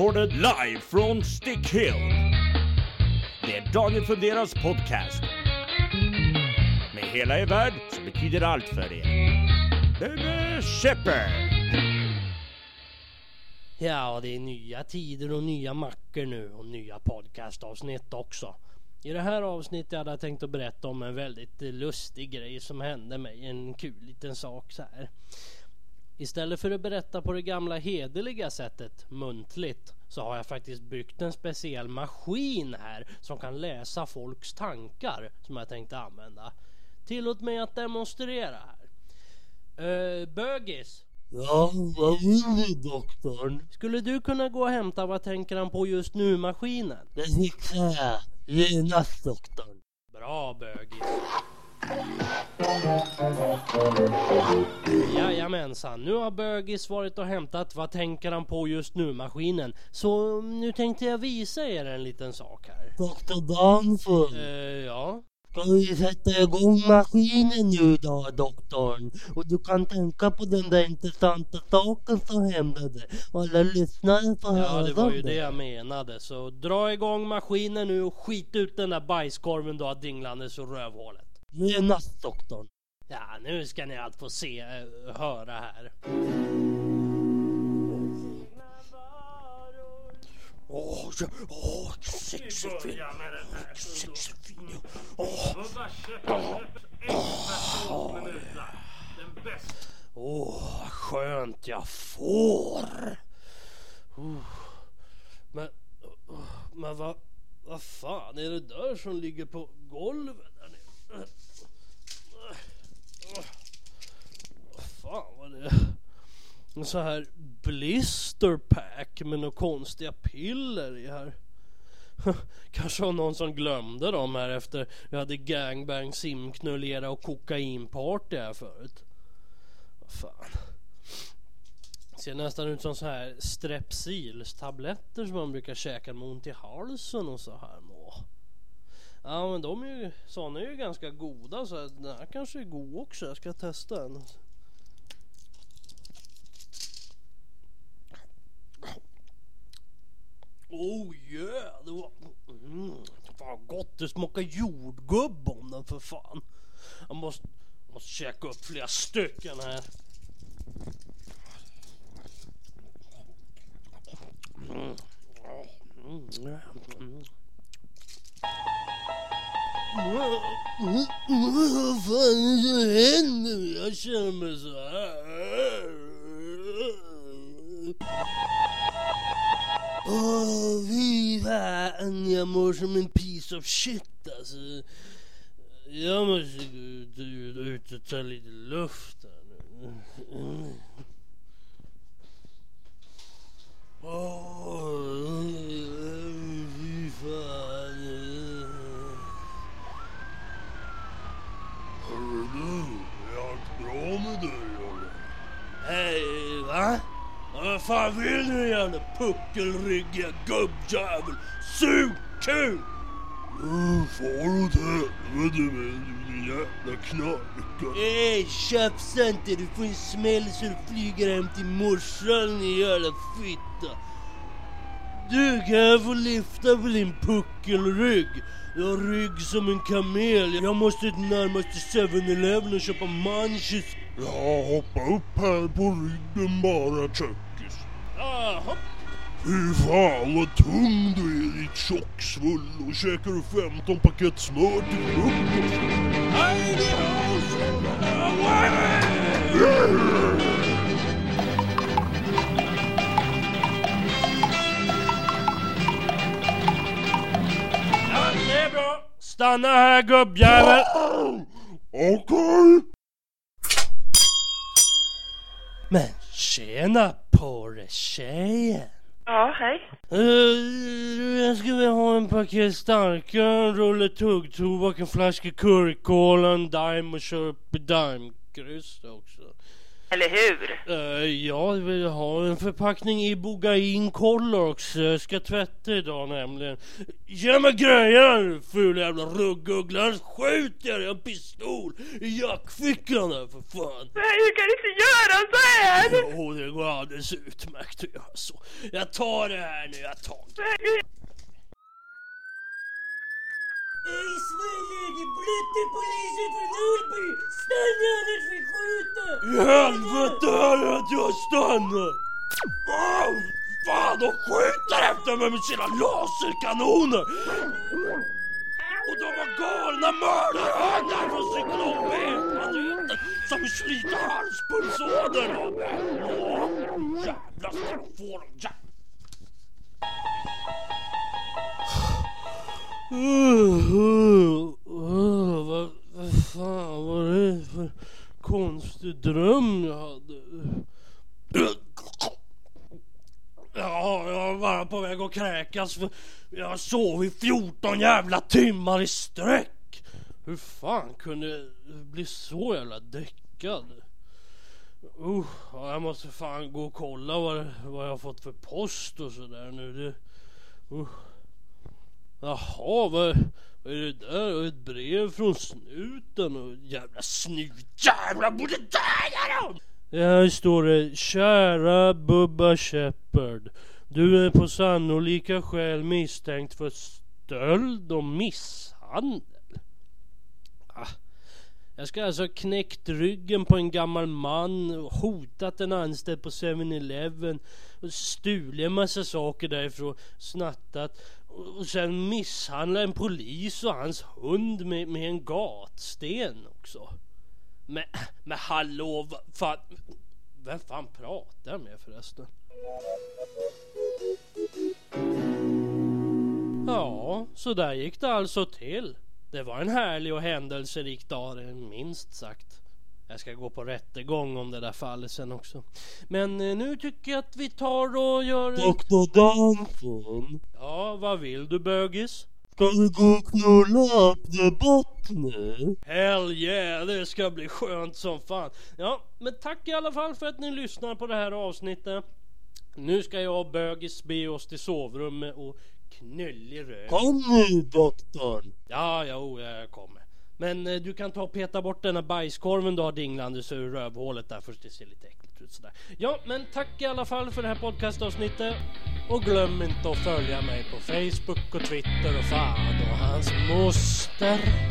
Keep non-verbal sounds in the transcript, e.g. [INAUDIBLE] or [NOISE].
recorded live från Stick Hill. Det är Daniel Funderas podcast. Med hela er värld som betyder allt för er. Bebe Shepard! Ja, det är nya tider och nya mackor nu och nya podcastavsnitt också. I det här avsnittet hade jag tänkt att berätta om en väldigt lustig grej som hände mig. En kul liten sak så här. Istället för att berätta på det gamla hederliga sättet, muntligt, så har jag faktiskt byggt en speciell maskin här som kan läsa folks tankar som jag tänkte använda. Tillåt mig att demonstrera här. Uh, bögis. Ja, vad vill du doktorn? Skulle du kunna gå och hämta vad tänker han på just nu-maskinen? Det fixar jag. Genast doktorn. Bra bögis. Jajamensan, nu har Bögis varit och hämtat vad tänker han på just nu-maskinen. Så nu tänkte jag visa er en liten sak här. Doktor Danford. Eh, ja. Ska vi sätta igång maskinen nu då doktorn? Och du kan tänka på den där intressanta saken som hände. Och alla lyssnare får höra Ja, det var ju det jag menade. Så dra igång maskinen nu och skit ut den där bajskorven du har dinglandes ur rövhålet. Genast doktorn. Ja, nu ska ni allt få se, eh, höra här. Åh, ja, åh, sexig film. Sexig. Åh, Åh, vad skönt jag får. Uh. Men, uh, men vad, vad fan är det där som ligger på golvet där nere? Uh. Vad fan var det? En sån här blisterpack med några konstiga piller i här. [LAUGHS] Kanske var någon som glömde dem här efter vi hade gangbang, simknullera och kokainparty här förut. Vad fan. Ser nästan ut som så här strepsilstabletter som man brukar käka med ont i halsen och så här må. Ja men de är ju, sådana är ju ganska goda så den här kanske är god också. Jag ska testa en. Oh yeah! Det var... Mm, fan gott, det smakar jordgubb om den för fan. Jag måste, måste käka upp flera stycken här. Mm. Mm. Vad fan är det som händer? Jag känner mig så här. Åh, fy Fan, jag mår som en piece of shit alltså. Jag måste gå ut, och ta lite luft här nu. Åh, fy fan. Hörru du, är allt bra med dig eller? Hej, va? Vad fan vill du jävla puckelryggiga gubbjävel? Sug kuk! Far åt helvete med din jävla knarkare. Ey, tjafsa inte. Du får en smäll så du flyger hem till morsan din jävla fitta. Du, kan jag få lyfta på din puckelrygg? Du har rygg som en kamel. Jag måste till närmaste 7-Eleven och köpa munchies. Ja, hoppa upp här på ryggen bara tjockis. Jaha. Fy fan vad tung du är ditt tjocksvull och käkar du 15 paket smör till frukost? Ja, det är bra. Stanna här gubbjävel. Okej. Men tjena på dig tjejen. Ja, hej. Uh, jag skulle vilja ha en paket starköl, en rulle tuggtobak, en flaska currycola, en Daim och köra upp i Daimkryss också. Eller hur? Uh, jag vill ha en förpackning i Bogain Colors. Jag ska tvätta idag nämligen. Ge mig grejerna nu fula jävla rugguggla. Annars skjuter jag har en pistol i jackfickan där för fan. Nej, du kan inte göra så här! Jo, det går alldeles utmärkt att göra så. Jag tar det här nu, jag tar det. Hej Svenne, det är Blutte-polisen från Norrby! Stanna annars vi skjuter! I helvete är det att jag stannar! Åh, fan, de skjuter efter mig med sina laserkanoner! Och de har galna mördarhundar från cyklon B-planeten som sliter halspulsådern av mig! Åh, Jävlar ska de få dem, Uh, uh, uh, vad, vad fan var det för konstig dröm jag hade? Ja, jag var bara på väg att kräkas för jag sov i 14 jävla timmar i sträck. Hur fan kunde jag bli så jävla däckad? Uh, ja, jag måste fan gå och kolla vad, vad jag har fått för post och sådär nu. Det, uh. Jaha, vad, vad är det där? Ett brev från snuten och jävla snutjävlar borde döda dem! Här står det Kära Bubba Shepard. Du är på sannolika skäl misstänkt för stöld och misshandel. Jag ska alltså ha knäckt ryggen på en gammal man, hotat en anställd på 7-Eleven stulit en massa saker därifrån, snattat och sen misshandlat en polis och hans hund med, med en gatsten också. Men, men hallå, vad fan, vem fan pratar jag med förresten? Ja, så där gick det alltså till. Det var en härlig och händelserik dag, det minst sagt. Jag ska gå på rättegång om det där fallet sen också. Men eh, nu tycker jag att vi tar och gör... Doktor Danfon, Ja, vad vill du bögis? ska vi gå och knulla upp debatt nu? Hell yeah, det ska bli skönt som fan. Ja, men tack i alla fall för att ni lyssnar på det här avsnittet. Nu ska jag och Bögis be oss till sovrummet och knullig röv. Kom nu doktorn! Ja, jo, jag kommer. Men eh, du kan ta och peta bort den här bajskorven du har dinglandes ur rövhålet där för att det ser lite äckligt ut sådär. Ja, men tack i alla fall för det här podcastavsnittet. Och glöm inte att följa mig på Facebook och Twitter och fan och hans moster.